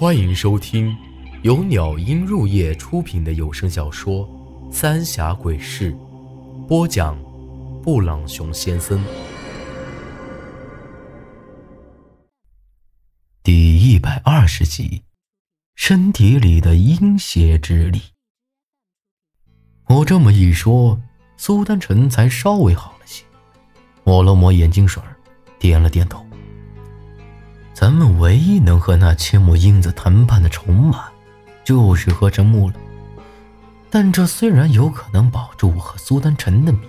欢迎收听由鸟音入夜出品的有声小说《三峡鬼事》，播讲：布朗熊先生。第一百二十集，身体里的阴邪之力。我这么一说，苏丹臣才稍微好了些，抹了抹眼睛水，点了点头。咱们唯一能和那千木英子谈判的筹码，就是合成木了。但这虽然有可能保住我和苏丹臣的命，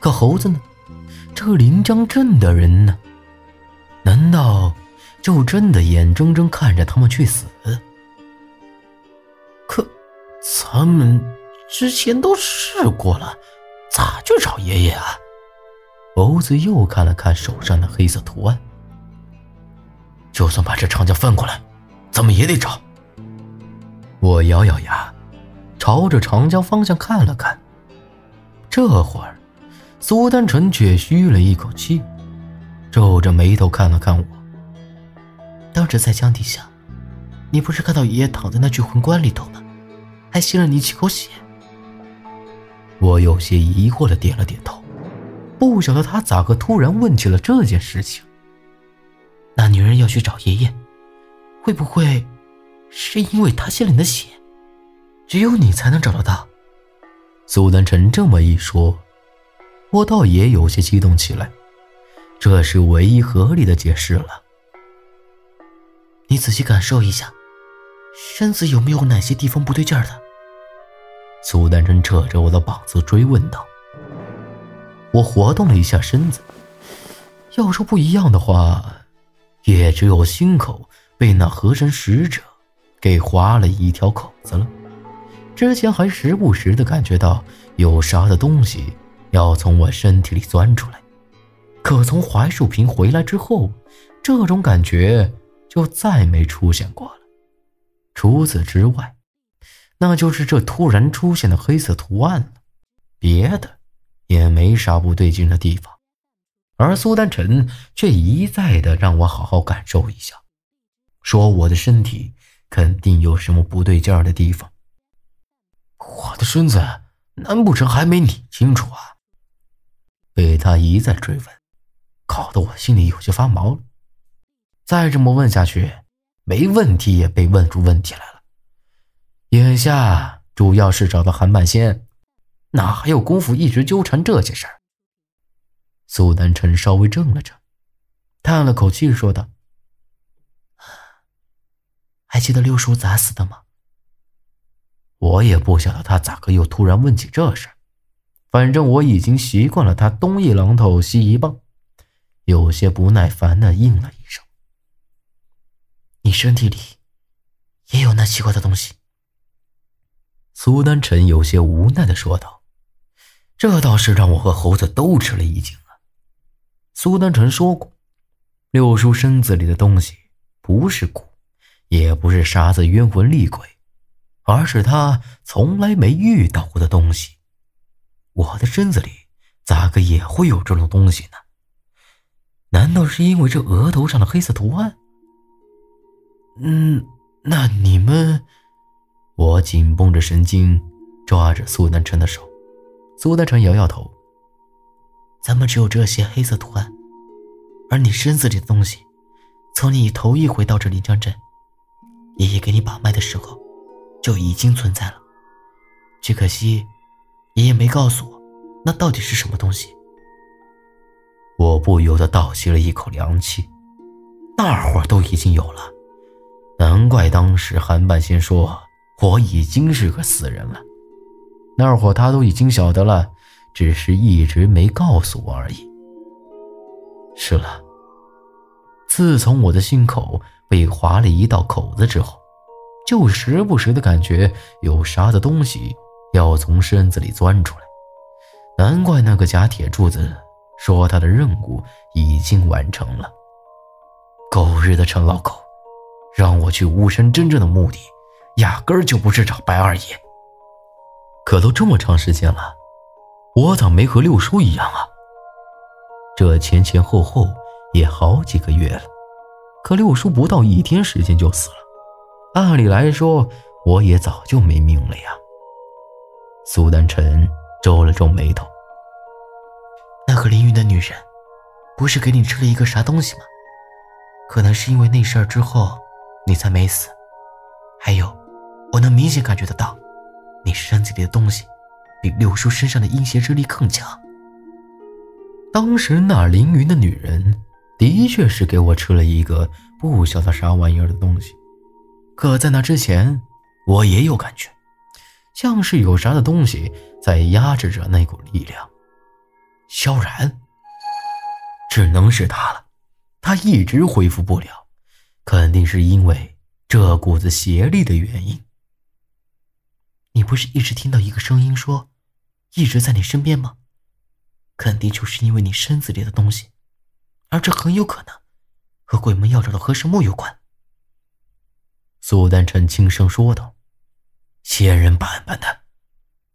可猴子呢？这个临江镇的人呢？难道就真的眼睁睁看着他们去死？可，咱们之前都试过了，咋去找爷爷啊？猴子又看了看手上的黑色图案。就算把这长江翻过来，咱们也得找。我咬咬牙，朝着长江方向看了看。这会儿，苏丹臣却吁了一口气，皱着眉头看了看我。当时在江底下，你不是看到爷爷躺在那具魂棺里头吗？还吸了你几口血。我有些疑惑的点了点头，不晓得他咋个突然问起了这件事情。那女人要去找爷爷，会不会是因为她吸了你的血？只有你才能找得到。苏丹辰这么一说，我倒也有些激动起来。这是唯一合理的解释了。你仔细感受一下，身子有没有哪些地方不对劲儿的？苏丹臣扯着我的膀子追问道。我活动了一下身子，要说不一样的话。也只有心口被那河神使者给划了一条口子了。之前还时不时的感觉到有啥的东西要从我身体里钻出来，可从槐树坪回来之后，这种感觉就再没出现过了。除此之外，那就是这突然出现的黑色图案了，别的也没啥不对劲的地方。而苏丹臣却一再的让我好好感受一下，说我的身体肯定有什么不对劲儿的地方。我的身子难不成还没你清楚啊？被他一再追问，搞得我心里有些发毛了。再这么问下去，没问题也被问出问题来了。眼下主要是找到韩半仙，哪还有功夫一直纠缠这些事儿？苏南辰稍微怔了怔，叹了口气，说道：“还记得六叔咋死的吗？”我也不晓得他咋个又突然问起这事反正我已经习惯了他东一榔头西一棒，有些不耐烦的应了一声：“你身体里也有那奇怪的东西。”苏丹辰有些无奈的说道：“这倒是让我和猴子都吃了一惊。”苏丹臣说过，六叔身子里的东西不是蛊，也不是啥子冤魂厉鬼，而是他从来没遇到过的东西。我的身子里咋个也会有这种东西呢？难道是因为这额头上的黑色图案？嗯，那你们……我紧绷着神经，抓着苏丹臣的手。苏丹臣摇摇头。咱们只有这些黑色图案，而你身子里的东西，从你头一回到这临江镇，爷爷给你把脉的时候，就已经存在了。只可惜，爷爷没告诉我，那到底是什么东西。我不由得倒吸了一口凉气，那会儿都已经有了，难怪当时韩半仙说我已经是个死人了。那会儿他都已经晓得了。只是一直没告诉我而已。是了，自从我的心口被划了一道口子之后，就时不时的感觉有啥子东西要从身子里钻出来。难怪那个假铁柱子说他的任务已经完成了。狗日的陈老狗，让我去巫山，真正的目的压根儿就不是找白二爷。可都这么长时间了。我咋没和六叔一样啊？这前前后后也好几个月了，可六叔不到一天时间就死了，按理来说，我也早就没命了呀。苏丹晨皱了皱眉头。那个凌云的女人，不是给你吃了一个啥东西吗？可能是因为那事儿之后，你才没死。还有，我能明显感觉得到，你身体里的东西，比六叔身上的阴邪之力更强。当时那凌云的女人，的确是给我吃了一个不晓得啥玩意儿的东西。可在那之前，我也有感觉，像是有啥的东西在压制着那股力量。萧然，只能是他了，他一直恢复不了，肯定是因为这股子邪力的原因。你不是一直听到一个声音说，一直在你身边吗？肯定就是因为你身子里的东西，而这很有可能和鬼门要找的和神木有关。苏丹晨轻声说道：“仙人板板的，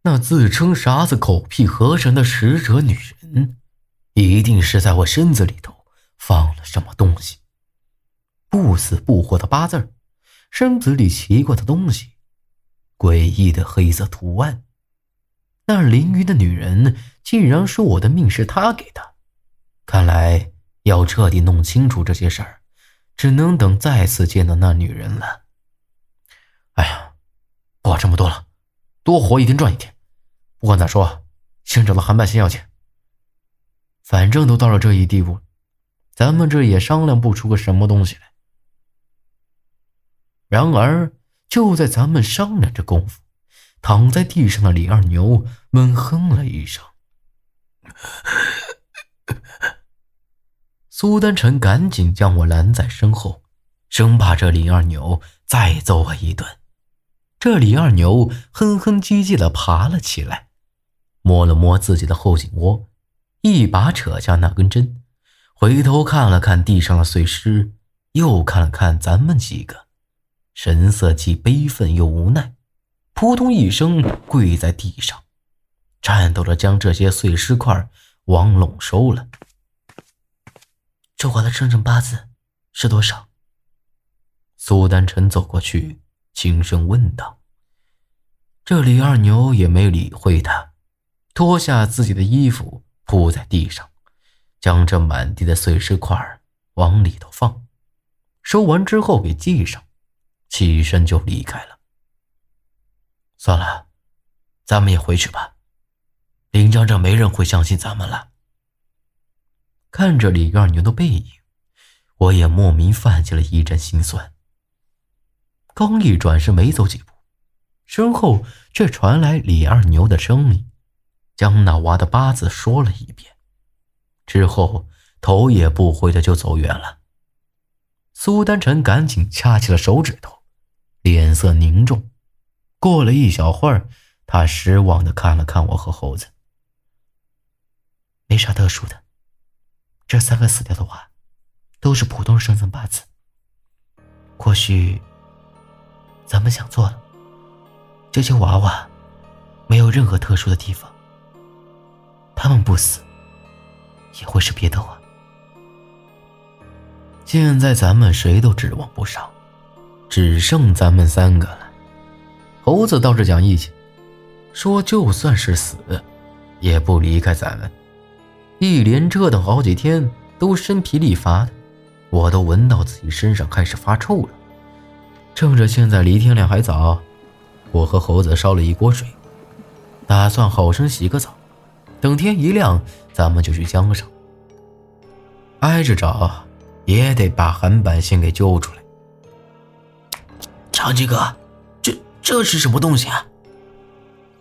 那自称啥子狗屁河神的使者女人，一定是在我身子里头放了什么东西。不死不活的八字身子里奇怪的东西，诡异的黑色图案。那淋雨的女人竟然说我的命是她给的，看来要彻底弄清楚这些事儿，只能等再次见到那女人了。”哎呀，不管这么多了，多活一天赚一天。不管咋说，先找到韩半仙要钱。反正都到了这一地步，咱们这也商量不出个什么东西来。然而，就在咱们商量着功夫，躺在地上的李二牛闷哼了一声。苏丹晨赶紧将我拦在身后，生怕这李二牛再揍我一顿。这李二牛哼哼唧唧的爬了起来，摸了摸自己的后颈窝，一把扯下那根针，回头看了看地上的碎尸，又看了看咱们几个，神色既悲愤又无奈，扑通一声跪在地上，颤抖着将这些碎尸块往拢收了。这话的生辰八字是多少？苏丹晨走过去。轻声问道：“这李二牛也没理会他，脱下自己的衣服铺在地上，将这满地的碎尸块往里头放，收完之后给系上，起身就离开了。算了，咱们也回去吧。林江这没人会相信咱们了。”看着李二牛的背影，我也莫名泛起了一阵心酸。刚一转身，没走几步，身后却传来李二牛的声音，将那娃的八字说了一遍，之后头也不回的就走远了。苏丹晨赶紧掐起了手指头，脸色凝重。过了一小会儿，他失望的看了看我和猴子，没啥特殊的，这三个死掉的娃，都是普通生辰八字，或许。咱们想错了，这些娃娃没有任何特殊的地方，他们不死也会是别的娃。现在咱们谁都指望不上，只剩咱们三个了。猴子倒是讲义气，说就算是死，也不离开咱们。一连折腾好几天，都身疲力乏的，我都闻到自己身上开始发臭了。趁着现在离天亮还早，我和猴子烧了一锅水，打算好生洗个澡。等天一亮，咱们就去江上。挨着找，也得把韩板先给揪出来。长吉哥，这是什么东西啊？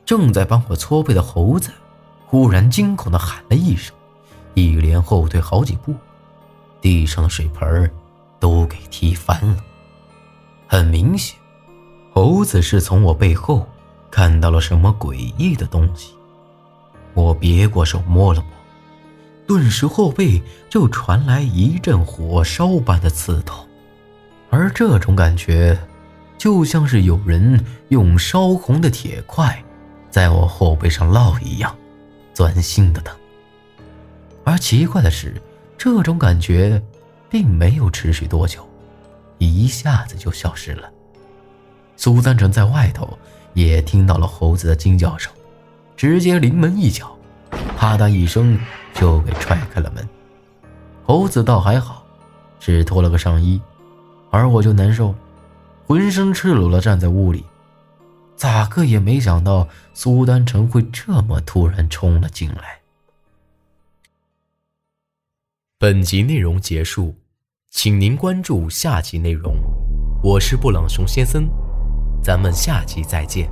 正在帮我搓背的猴子，忽然惊恐的喊了一声，一连后退好几步，地上的水盆都给踢翻了。很明显，猴子是从我背后看到了什么诡异的东西。我别过手摸了摸，顿时后背就传来一阵火烧般的刺痛，而这种感觉，就像是有人用烧红的铁块在我后背上烙一样，钻心的疼。而奇怪的是，这种感觉并没有持续多久。一下子就消失了。苏三成在外头也听到了猴子的惊叫声，直接临门一脚，啪嗒一声就给踹开了门。猴子倒还好，只脱了个上衣，而我就难受，浑身赤裸的站在屋里，咋个也没想到苏丹成会这么突然冲了进来。本集内容结束，请您关注下集内容。我是布朗熊先生，咱们下集再见。